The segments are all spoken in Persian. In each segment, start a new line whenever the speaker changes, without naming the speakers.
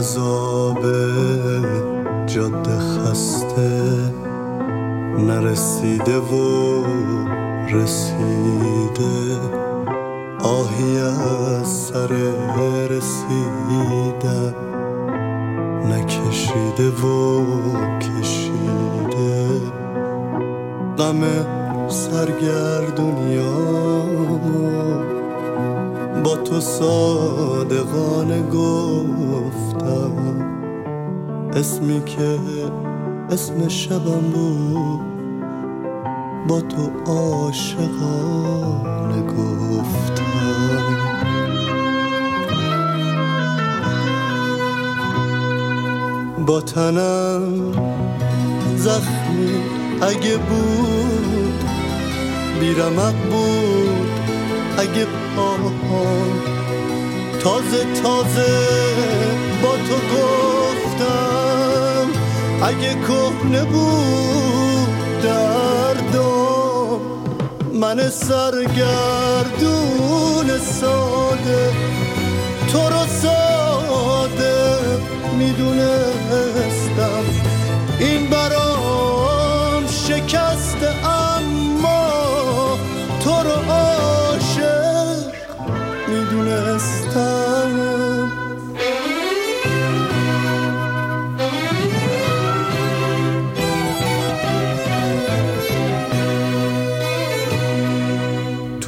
عذاب جاده خسته نرسیده و رسیده. آهی از سر رسیده نکشیده و کشیده. غم سرگردونیا با تو صادقانه گفت. گفتم اسمی که اسم شبم بود با تو عاشقانه گفتم. با تنم زخمی اگه بود بیرمق بود اگه پاهام تازه تازه اگه کهنه بود دردم من سرگردون ساده. تو رو ساده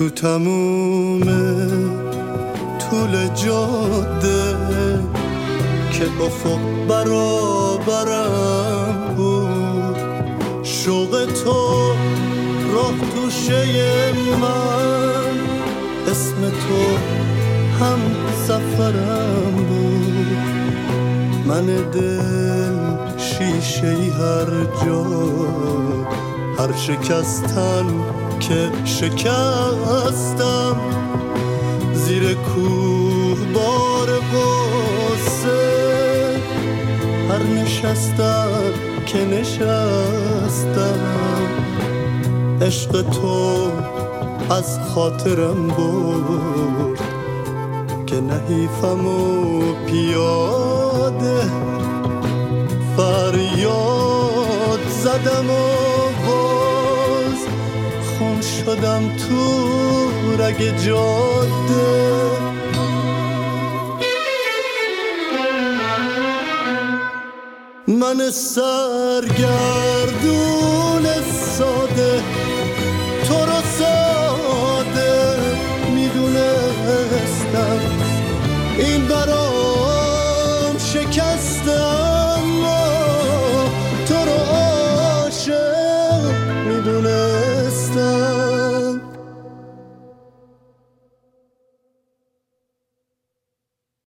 تو تموم طول جاده که افق برابرم بود. شوق تو راه توشه من. اسم تو هم سفرم بود. من دل شیشه هر جا هر شکستن که شکستم زیر کوه بار قصه هر نشستم که نشستم عشق تو از خاطرم برد که نحیفم و پیاده. فریاد زدم و شدم تو رگ جاده. من سرگردون ساده تو رو ساده می‌دونستم. این برای